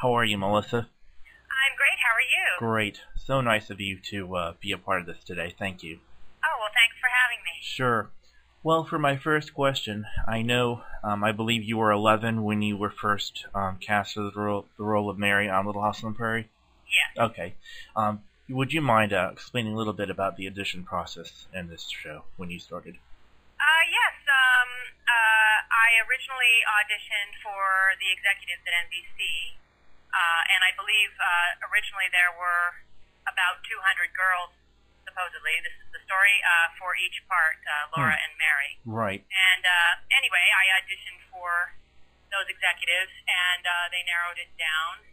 How are you, Melissa? I'm great. How are you? Great. So nice of you to uh, be a part of this today. Thank you. Oh, well, thanks for having me. Sure. Well, for my first question, I know, um, I believe you were 11 when you were first um, cast for the role, the role of Mary on Little House on the Prairie. Yes. Okay. Um, would you mind uh, explaining a little bit about the audition process in this show when you started? Uh, yes. Um, uh, I originally auditioned for the executives at NBC, uh, and I believe uh, originally there were about 200 girls, supposedly. This is the story uh, for each part, uh, Laura and Mary. Right. And uh, anyway, I auditioned for those executives, and uh, they narrowed it down.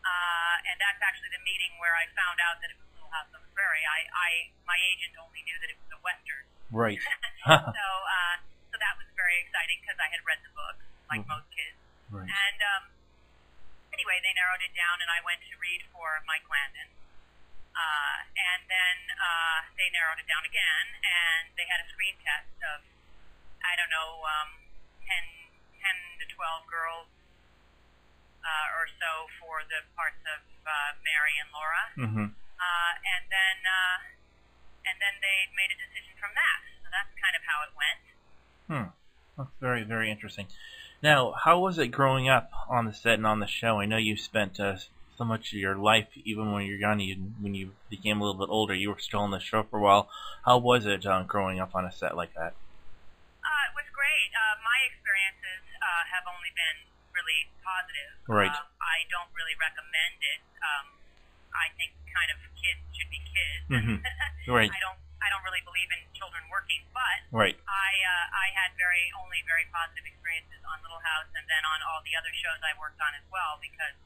Uh, and that's actually the meeting where I found out that it was Little House on the Prairie. I, I my agent only knew that it was a western. Right. so uh, so that was very exciting because I had read the book like Mhm. most kids. right. And um, anyway, they narrowed it down, and I went to read for Mike Landon. Uh, and then uh, they narrowed it down again, and they had a screen test of, I don't know, um, 10, 10 to 12 girls uh, or so for the parts of uh, Mary and Laura. Mm-hmm. Uh, and then uh, and then they made a decision from that. So that's kind of how it went. Hmm. That's very, very interesting. Now, how was it growing up on the set and on the show? I know you spent uh, so much of your life, even when you were young, you, when you became a little bit older, you were still on the show for a while. How was it uh, growing up on a set like that? Uh, it was great. Uh, my experiences uh, have only been really positive. Right. Uh, I don't really recommend it. Um, I think kind of kids should be kids. Mhm. Right. I don't. I don't really believe in children working, but Right. I uh, I had very only very positive experiences on Little House, and then on all the other shows I worked on as well. Because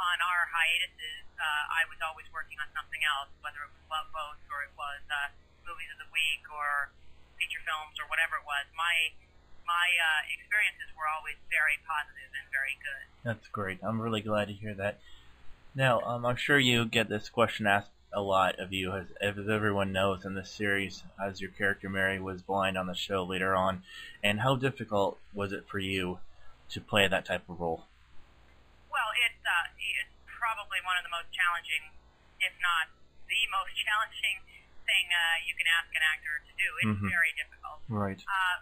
on our hiatuses, uh, I was always working on something else, whether it was Love Boats or it was uh, movies of the week or feature films or whatever it was. My my uh, experiences were always very positive and very good. That's great. I'm really glad to hear that. Now, um, I'm sure you get this question asked a lot of you, as, as everyone knows in this series, as your character Mary was blind on the show later on. And how difficult was it for you to play that type of role? Well, it's uh, it's probably one of the most challenging, if not the most challenging thing uh, you can ask an actor to do. It's Mhm. very difficult. Right. Uh,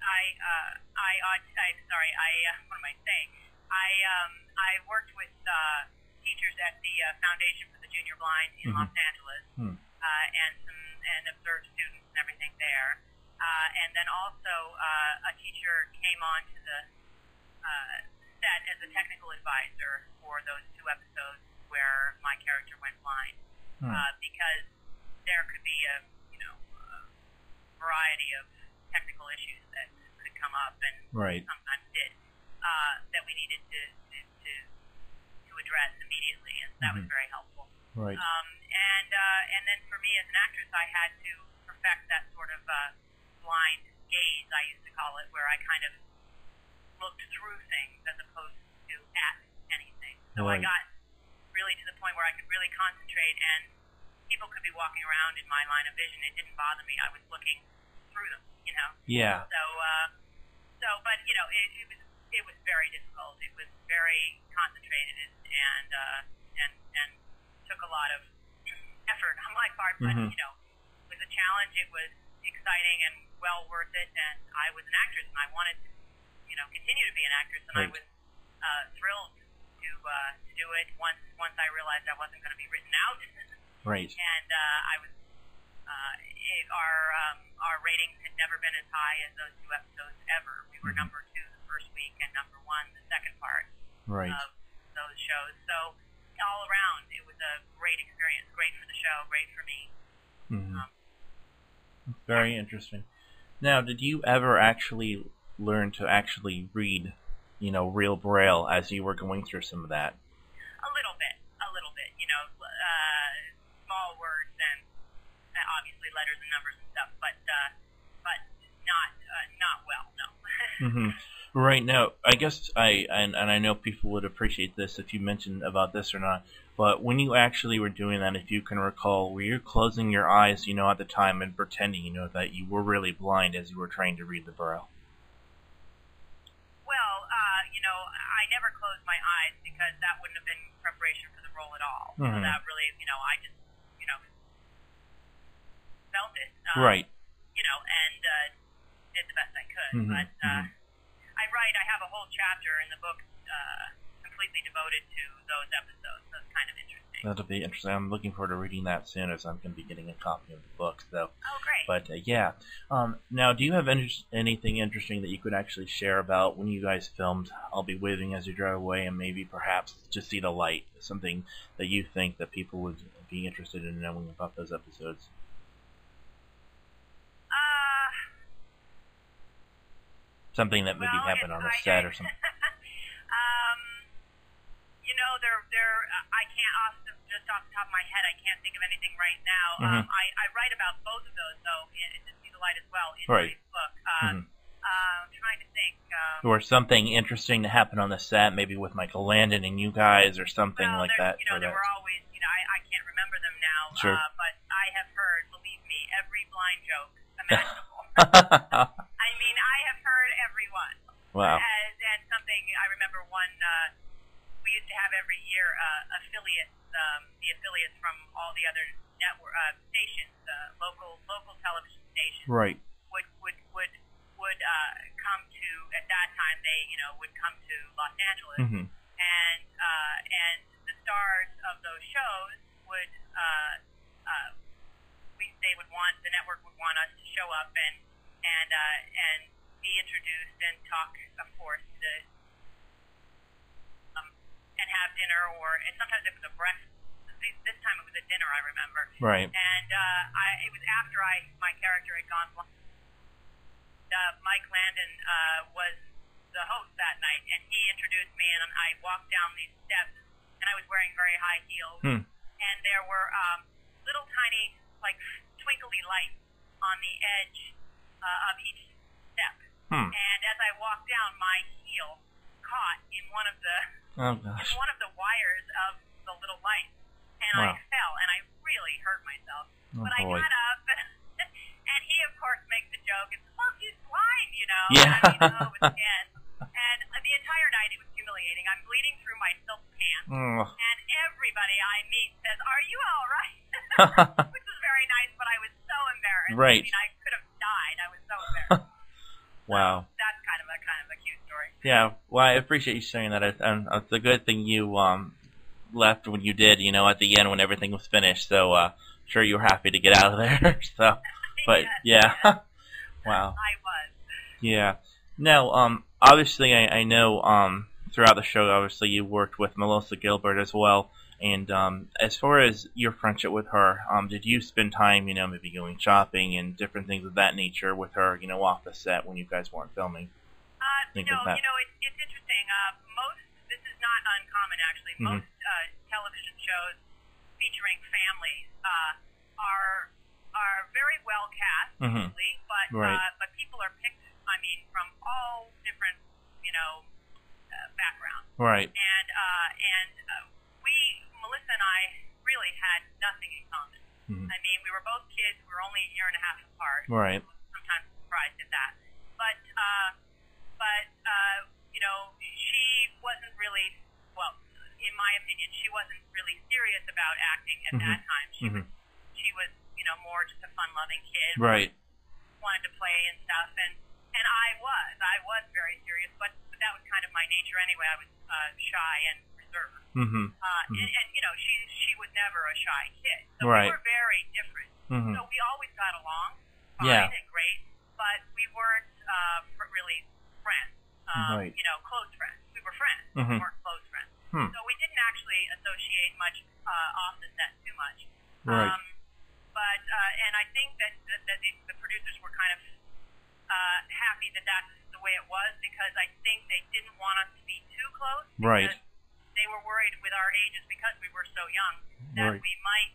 I uh, I I sorry I uh, what am I saying? I um I worked with uh, teachers at the uh, Foundation for the Junior Blind in Mhm. Los Angeles, Hmm. uh, and some and observed students and everything there. Uh, and then also uh, a teacher came on to the uh, set as a technical advisor for those two episodes where my character went blind Hmm. uh, because there could be a you know a variety of technical issues that could come up and Right. sometimes did uh, that we needed to to, to to address immediately, and that was Mhm. very helpful. Right. Um, and uh, and then for me as an actress, I had to perfect that sort of uh, blind gaze, I used to call it, where I kind of looked through things as opposed to at anything. So I got really to the point where I could really concentrate, and people could be walking around in my line of vision. It didn't bother me. I was looking through them, you know. Yeah. So, uh, so, but you know, it, it was it was very difficult. It was very concentrated and and uh, and, and took a lot of effort on my part. But Mhm. you know, it was a challenge. It was exciting and well worth it. And I was an actress, and I wanted to, you know, continue to be an actress. And I was uh, thrilled to uh, to do it once once I realized I wasn't going to be written out. Right. and uh, I was uh, it, our um, our ratings had never been as high as those two episodes ever. We were Mhm. number two first week and number one the second part Right. of those shows. So all around, it was a great experience. Great for the show. Great for me. Mhm. Um, very interesting. Now, did you ever actually learn to actually read, you know, real braille as you were going through some of that? a little bit, a little bit. You know, uh, small words and uh, obviously letters and numbers and stuff, but uh, but not uh, not well. No. hmm Right now, I guess I and, and I know people would appreciate this if you mentioned about this or not. But when you actually were doing that, if you can recall, were you closing your eyes, you know, at the time and pretending, you know, that you were really blind as you were trying to read the braille? Well, uh, you know, I never closed my eyes because that wouldn't have been preparation for the role at all. So Mhm. that really, you know, I just, you know, felt it. Um, Right. You know, and uh, did the best I could. Mhm, But uh, mhm. Write. I have a whole chapter in the book uh, completely devoted to those episodes. So it's kind of interesting. That'll be interesting. I'm looking forward to reading that soon, as I'm going to be getting a copy of the book. So, Oh, great. but uh, yeah. Um, now, do you have inter- anything interesting that you could actually share about when you guys filmed? I'll be waving as you drive away, and maybe perhaps just see the light. Something that you think that people would be interested in knowing about those episodes. uh, Something that maybe well, happened on the set or something. um, you know, they're they're. I can't off the, just off the top of my head. I can't think of anything right now. Um, Mhm. I, I write about both of those though in, in See the Light as well in Right. my book. Uh, Mhm. uh, I'm trying to think. Um, Or something interesting to happen on the set, maybe with Michael Landon and you guys, or something well, like that. You know, there that. were always. You know, I, I can't remember them now. Sure. Uh, but I have heard, believe me, every blind joke imaginable. I mean, I have heard every one. wow. As, and something I remember one uh, we used to have every year uh, affiliates, um, the affiliates from all the other network uh, stations, uh, local local television stations Right. would would would would uh, come to at that time they you know would come to Los Angeles mm-hmm. and uh, and the stars of those shows would uh, uh, we they would want the network would want us to show up and and uh, and be introduced and talk of course to um, and have dinner or and sometimes it was a breakfast this time it was a dinner I remember Right. and uh, I it was after I my character had gone blind. Uh, Mike Landon uh, was the host that night, and he introduced me, and I walked down these steps, and I was wearing very high heels, Hmm. and there were um, little tiny like twinkly lights on the edge uh, of each step, Hmm. and as I walked down, my heel caught in one of the Oh in one of the wires of the little light, and Wow. I fell, and I really hurt myself. Oh but I got up, and he, of course, makes the joke. It's well, he's blind, you know. Yeah. I mean, oh, again. And the entire night it was humiliating. I'm bleeding through my silk pants, Mm. and everybody I meet says, "Are you all right?" Which was very nice, but I was so embarrassed. Right. I mean, I could have died. I was so embarrassed. Wow. So that's kind of a kind of a cute story. Yeah. Well, I appreciate you saying that. And it's a good thing you um left when you did. You know, at the end when everything was finished. So, uh, sure you were happy to get out of there. so, but Yes, yeah. wow. I was. Yeah. Now, um, obviously, I, I know um, throughout the show, obviously, you worked with Melissa Gilbert as well. And um, as far as your friendship with her, um, did you spend time, you know, maybe going shopping and different things of that nature with her, you know, off the set when you guys weren't filming? Uh, you Think of know, you know, it's, it's interesting. Uh, most this is not uncommon actually. Mhm. Most uh, television shows featuring families uh, are are very well cast, Mhm. usually, but Right. uh, but people are picked. I mean, from all different, you know, uh, backgrounds. Right. And uh, and uh, and I, really had nothing in common. Mhm. I mean, we were both kids. We were only a year and a half apart Right. sometimes surprised at that. But uh, but uh, you know, she wasn't really well, in my opinion, she wasn't really serious about acting at Mhm. that time. She Mhm. was she was you know more just a fun-loving kid, Right. wanted to play and stuff, and and I was I was very serious, but, but that was kind of my nature anyway. I was uh, shy and reserved. Mm-hmm. Uh, Mhm. and, and you know, she she was never a shy kid, so Right. we were very different. Mm-hmm. So we always got along fine Yeah. and great, but we weren't uh, really friends. Um, Right. You know, close friends. We were friends. Mhm. We weren't close friends. Hmm. So we didn't actually associate much uh, off the set too much. Right. Um, but uh, and I think that, that, that the, the producers were kind of uh, happy that that's the way it was because I think they didn't want us to be too close. Right. They were worried with our ages because we were so young that Right. we might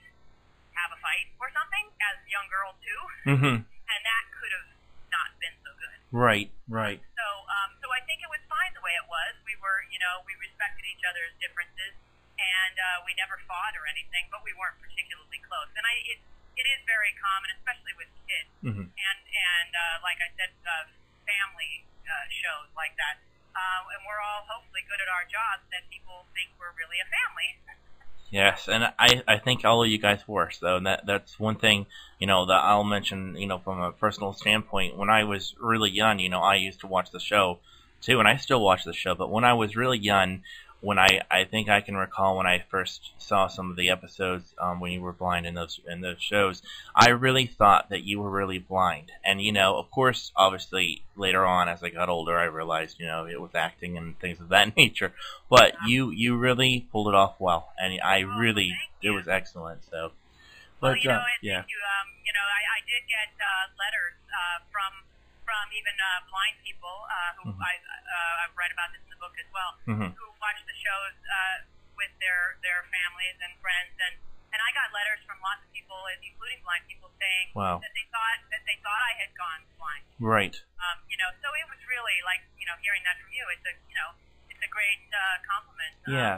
have a fight or something as young girls do, Mm-hmm. and that could have not been so good. Right. Right. So, um, so I think it was fine the way it was. We were, you know, we respected each other's differences, and uh, we never fought or anything, but we weren't particularly close. And I, it, it is very common, especially with kids, Mm-hmm. and and uh, like I said, uh, family uh, shows like that. Uh, and we're all hopefully good at our jobs that people think we're really a family. Yes, and I I think all of you guys were. So that that's one thing you know that I'll mention. You know, from a personal standpoint, when I was really young, you know, I used to watch the show too, and I still watch the show. But when I was really young, when I I think I can recall when I first saw some of the episodes um, when you were blind in those in those shows, I really thought that you were really blind. And you know, of course, obviously later on as I got older, I realized you know it was acting and things of that nature. But you you really pulled it off well, and I Oh, really it was excellent. So, Well, but you know, uh, yeah, you, um, you know, I, I did get uh, letters uh, from from even uh, blind people uh, who Mhm. I uh, I've read about this in the book as well, Mhm. who watch the shows uh, with their their families and friends, and and I got letters from lots of people, including blind people, saying Wow. that they thought that they thought I had gone blind. right. Um, you know, so it was really like you know hearing that from you. It's a you know it's a great uh, compliment. Um, Yeah.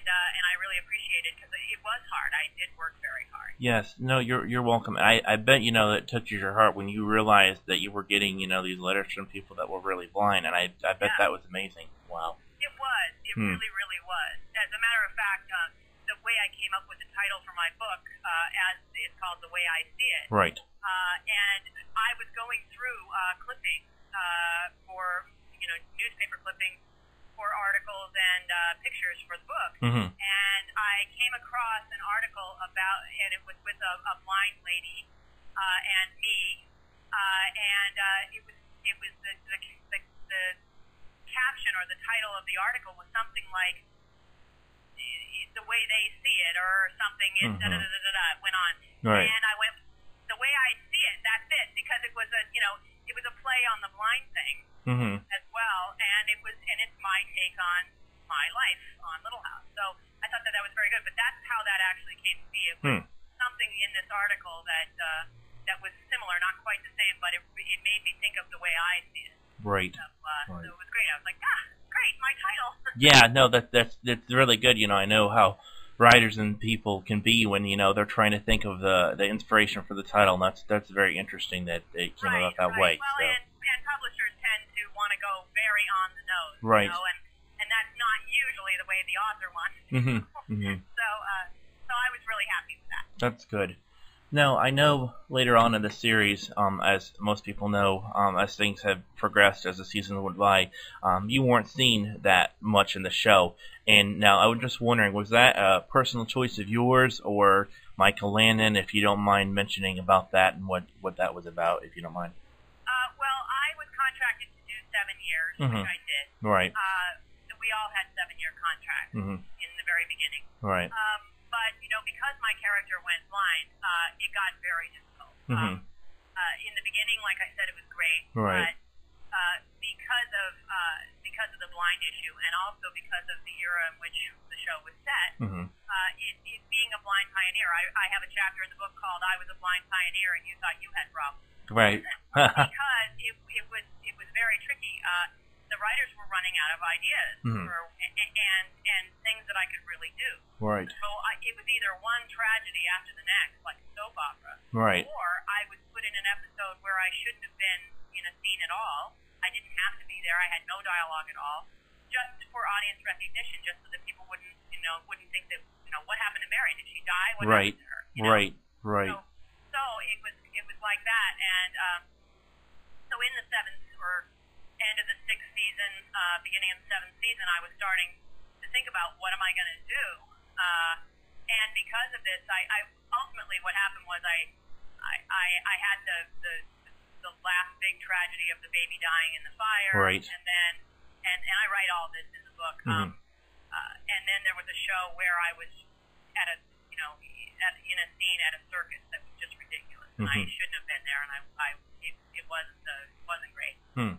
And uh, and I really appreciate it because it, was hard. I did work very hard. Yes, no, you're you're welcome. I I bet you know that touches your heart when you realized that you were getting you know these letters from people that were really blind, and I I bet Yeah. that was amazing. Wow. It was. It Hmm. really, really was. As a matter of fact, uh, the way I came up with the title for my book, uh, as it's called "The Way I See It," Right. uh, and I was going through uh, clippings uh, for you know newspaper clippings for articles and uh, pictures for the book, Mhm. and I came across an article about, and it was with a, a blind lady uh, and me, uh, and uh, it was it was the the, the the caption or the title of the article was something like the way they see it or something. It da, da, da, da, da, da, went on, Right. and I went the way I see it. That's it because it was a you know it was a play on the blind thing Mhm. as well, and it was and it's my take on my life on Little House. So I thought that that was very good. But that's how that actually came to be. It was Hmm. something in this article that uh, that was similar, not quite the same, but it, it made me think of the way I see it. Right. So, uh, Right. so it was great. I was like, ah, great, my title. Yeah. No, that that's that's really good. You know, I know how writers and people can be when you know they're trying to think of the the inspiration for the title, and that's that's very interesting that it came right, about that right. way. Well, so. and, and publishers tend to want to go very on the nose. Right. You know, and, and that's not usually the way the author wants to Mhm. go. Mhm. So, uh, so I was really happy with that. That's good. Now, I know later on in the series, um, as most people know, um, as things have progressed as the season went by, um, you weren't seen that much in the show. And now I was just wondering, was that a personal choice of yours or Michael Landon, if you don't mind mentioning about that and what, what that was about, if you don't mind? Uh, well, I was contracted to do seven years, Mhm. which I did. Right. Uh, we all had seven-year contracts hmm in the very beginning. Right. Um, but you know, because my character went blind, uh, it got very difficult. hmm Um, uh, in the beginning, like I said, it was great. Right. But uh, because of uh, because of the blind issue, and also because of the era in which the show was set, hmm uh, it, it being a blind pioneer, I, I have a chapter in the book called "I Was a Blind Pioneer," and you thought you had problems Right. because it, it was it was very tricky. Uh, the writers were running out of ideas Mhm. for, and and things that I could really do. right. So I, it was either one tragedy after the next, like a soap opera, Right. or I was put in an episode where I shouldn't have been in a scene at all. I didn't have to be there. I had no dialogue at all, just for audience recognition, just so that people wouldn't, you know, wouldn't think that, you know, what happened to Mary? Did she die? What Right. happened to her? You know? Right. Right. So, so it was it was like that, and um, so in the seventh or end of the sixth season, uh, beginning of the seventh season, I was starting to think about what am I going to do, uh, and because of this, I, I ultimately what happened was I I, I, I had the, the the last big tragedy of the baby dying in the fire, Right. and then and and I write all this in the book. Um, uh, and then there was a show where I was at a, you know, at, in a scene at a circus that was just ridiculous, and I shouldn't have been there, and I, I it, it wasn't, uh, it wasn't great, Hmm.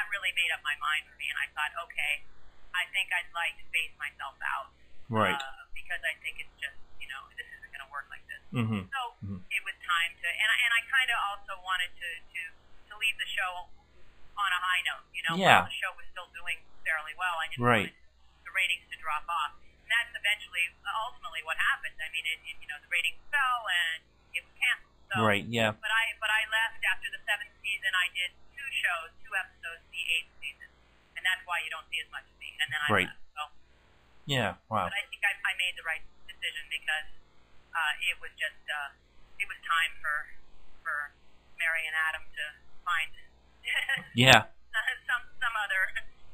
That really made up my mind for me, and I thought, okay, I think I'd like to phase myself out, Right. uh, because I think it's just, you know, this isn't going to work like this. hmm So Mhm. it was time to, and I, and I kind of also wanted to, to to leave the show on a high note. You know, Yeah. while the show was still doing fairly well. I didn't Right. want the ratings to drop off, and that's eventually, ultimately, what happened. I mean, it, it you know the ratings fell and it was canceled. So, Right. Yeah. But I but I left after the seventh season. I did two shows, two episodes, the eighth season, and that's why you don't see as much of me. And then I Right. left. So, Yeah. Wow. but I think I, I made the right decision because uh, it was just uh, it was time for for Mary and Adam to find Yeah. some some other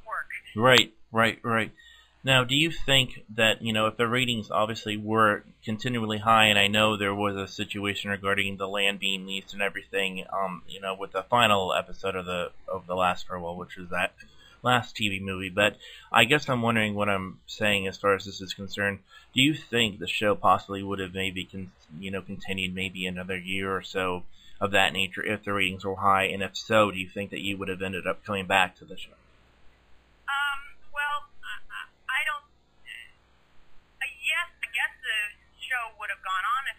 work. Right, right, right. Now, do you think that you know if the ratings obviously were continually high, and I know there was a situation regarding the land being leased and everything, um, you know, with the final episode of the of the last farewell, which was that last TV movie. But I guess I'm wondering what I'm saying as far as this is concerned. Do you think the show possibly would have maybe con- you know continued maybe another year or so of that nature if the ratings were high, and if so, do you think that you would have ended up coming back to the show? Um, well, I, I- I don't. Uh, yes, I guess the show would have gone on if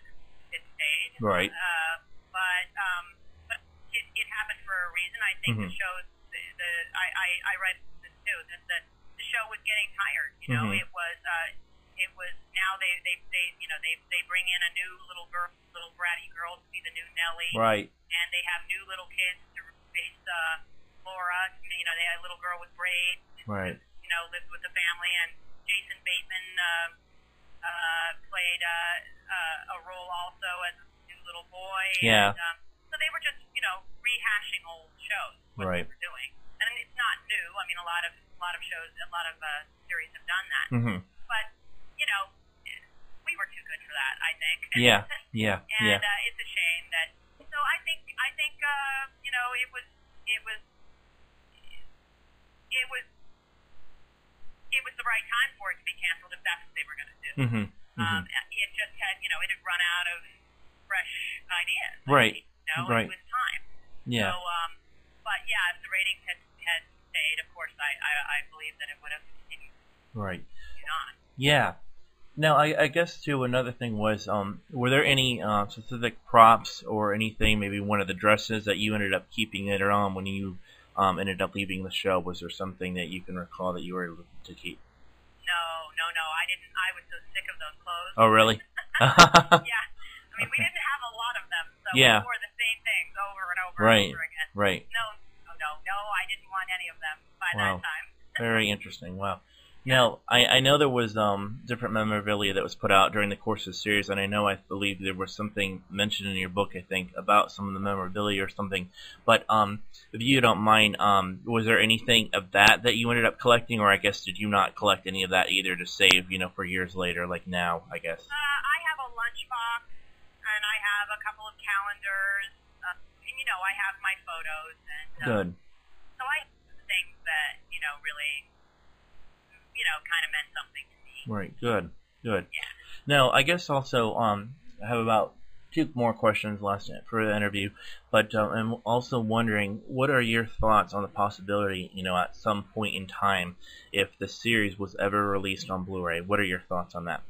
it stayed. Right. Uh, but um, but it, it happened for a reason. I think the Mhm. show, the, the I, I I read this too. That that the show was getting tired. You know, Mhm. it was uh, it was now they they they you know they they bring in a new little girl, little bratty girl to be the new Nellie Right. and they have new little kids to replace uh, Laura. You know, they had a little girl with braids. Right. You know, lived with the family, and Jason Bateman uh, uh, played uh, uh, a role also as little boy. Yeah. And, um, so they were just you know rehashing old shows. What Right. they were doing, and it's not new. I mean, a lot of a lot of shows, a lot of uh, series have done that. Mm-hmm. But you know, we were too good for that. I think. Yeah. Yeah. and Yeah. uh, it's a shame that. So I think I think uh, you know it was it was it was it was the right time for it to be canceled if that's what they were going to do. Mm-hmm. Um, Mhm. it just had you know it had run out of fresh ideas. I Right. think, You know, Right. it was time. Yeah. So um, but yeah, if the ratings had had stayed, of course I I, I believe that it would have continued Right. on. Yeah. Now, I, I guess too another thing was, um, were there any uh, specific props or anything, maybe one of the dresses that you ended up keeping later on when you um, ended up leaving the show? Was there something that you can recall that you were able to keep? No, no, no. I didn't. I was so sick of those clothes. Oh, really? yeah. I mean, we didn't have a lot of them, so Yeah. we wore the same things over and over Right. and over again. right. No, no, no, no. I didn't want any of them by Wow. that time. Very interesting. Wow. Now, I, I know there was um, different memorabilia that was put out during the course of the series, and I know I believe there was something mentioned in your book, I think, about some of the memorabilia or something. But um, if you don't mind, um, was there anything of that that you ended up collecting, or I guess did you not collect any of that either to save, you know, for years later, like now, I guess? Uh, I have a lunchbox, have a couple of calendars, uh, and you know, I have my photos, and uh, Good. so I have things that you know really, you know, kind of meant something to me. Right. Good. Good. Yeah. Now, I guess also um, I have about two more questions left for the interview, but uh, I'm also wondering what are your thoughts on the possibility, you know, at some point in time, if the series was ever released on Blu-ray? What are your thoughts on that?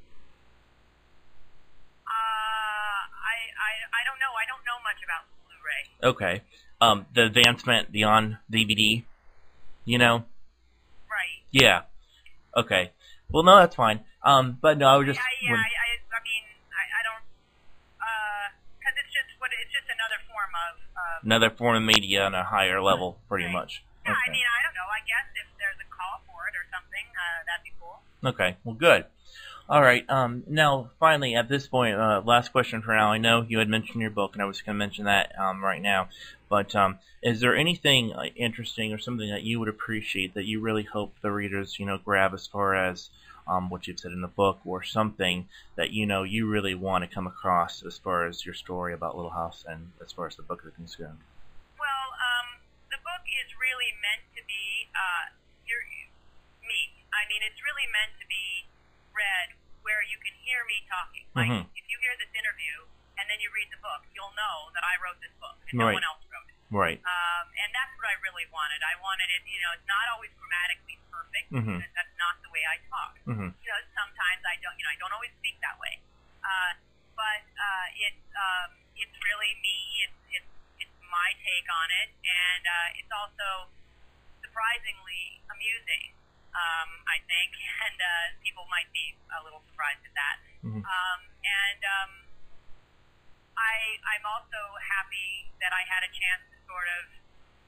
Uh, I, I, I don't know. I don't know much about Blu-ray. Okay. Um, the advancement, beyond DVD, you know? Right. Yeah. Okay. Well, no, that's fine. Um, but no, I was just. yeah, yeah. I, I, I mean, I, I don't, because it's just what it's just another form of. Another form of media on a higher level, pretty Right. much. yeah, I mean, I don't know. I guess if there's a call for it or something, uh, that'd be cool. Okay, well, good. All right. Um, now, finally, at this point, uh, last question for now. I know you had mentioned your book, and I was going to mention that um, right now. But um, is there anything uh, interesting or something that you would appreciate that you really hope the readers, you know, grab as far as um, what you've said in the book, or something that you know you really want to come across as far as your story about Little House and as far as the book is concerned? Well, um, the book is really meant to be uh, your me. I mean, it's really meant to be read where you can hear me talking. Like Mhm. if you hear this interview and then you read the book, you'll know that I wrote this book and Right. no one else wrote it. Right. Um, and that's what I really wanted. I wanted it. You know, it's not always grammatically perfect. Mhm. because That's not the way I talk. hmm You know, sometimes I don't. You know, I don't always speak that way. Uh, but uh, it's um, it's really me. It's it's it's my take on it, and uh, it's also surprisingly amusing. Um, I think, and uh, people might be a little surprised at that. Mhm. Um, and um, I I'm also happy that I had a chance to sort of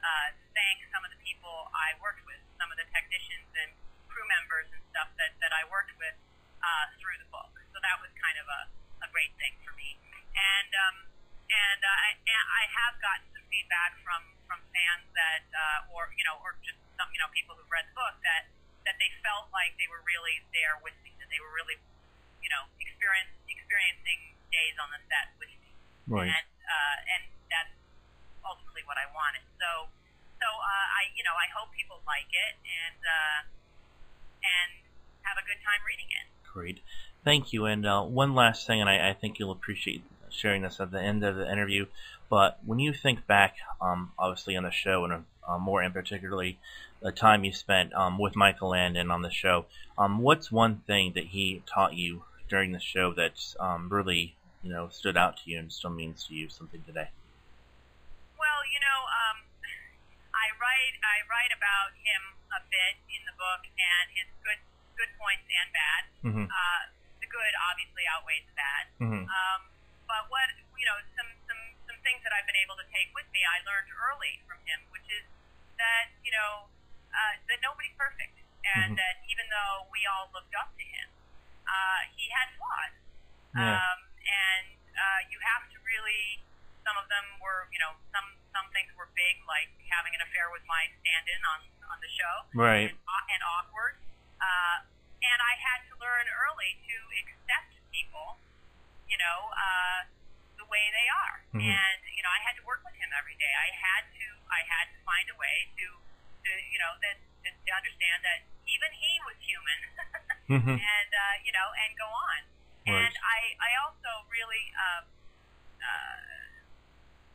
uh, thank some of the people I worked with, some of the technicians and crew members and stuff that, that I worked with uh, through the book. So that was kind of a, a great thing for me. And um, and uh, I, and I have gotten some feedback from from fans that, uh, or you know, or just some you know people who've read the book that that they felt like they were really there with me, that they were really, you know, experience, experiencing days on the set with me, Right. and uh, and that's ultimately what I wanted. So so uh, I you know I hope people like it and uh, and have a good time reading it. Great. Thank you. And uh, one last thing, and I, I think you'll appreciate sharing this at the end of the interview. But when you think back, um, obviously on the show, and uh, more in particularly the time you spent um, with Michael Landon on the show, um, what's one thing that he taught you during the show that's um, really, you know, stood out to you and still means to you something today? Well, you know, um, I write I write about him a bit in the book and his good good points and bad. Mm-hmm. Uh, the good obviously outweighs the bad. Mm-hmm. Um, but what you know, some some some things that I've been able to take with me, I learned early from him, which is that you know uh, that nobody's perfect, and Mhm. that even though we all looked up to him, uh, he had flaws, Yeah. um, and uh, you have to really. Some of them were, you know, some some things were big, like having an affair with my stand-in on on the show Right. and, and awkward. Uh, and I had to learn early to accept people, you know, uh, the way they are. Mhm. And you know, I had to work with him every day. I had to, I had to find a way to, to you know, that, that to understand that even he was human, Mm-hmm. and uh, you know, and go on. Right. And I, I also really um, uh,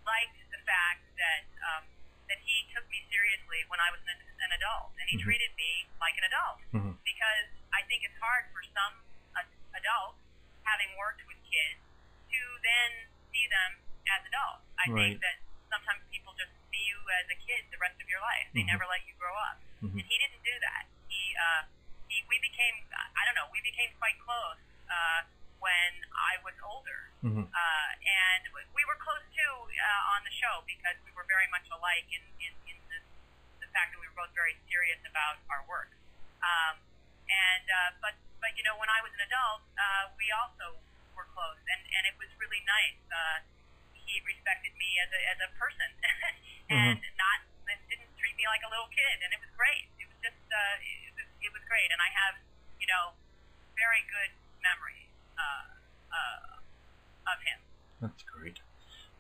liked the fact that um, that he took me seriously when I was an, an adult, and he Mhm. treated me like an adult. Mhm. Because I think it's hard for some uh, adults, having worked with kids, to then see them as adults. I Right. think that sometimes people just see you as a kid the rest of your life. They Mhm. never let you grow up, Mhm. and he didn't do that. He, uh, he, we became, I don't know, we became quite close uh, when I was older Mm-hmm. uh, and we were close too uh, on the show because we were very much alike in, in, in the, the fact that we were both very serious about our work. Um, and uh, but but you know when I was an adult, uh, we also were close, and, and it was really nice. Uh, he respected me as a as a person, and not and didn't treat me like a little kid, and it was great. It was just uh, it was it was great, and I have you know very good memories uh, uh, of him. That's great.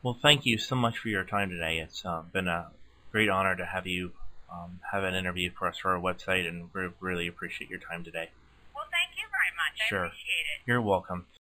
Well, thank you so much for your time today. It's uh, been a great honor to have you um, have an interview for us for our website, and we really appreciate your time today. Well, thank you very much. Sure. I appreciate it. You're welcome.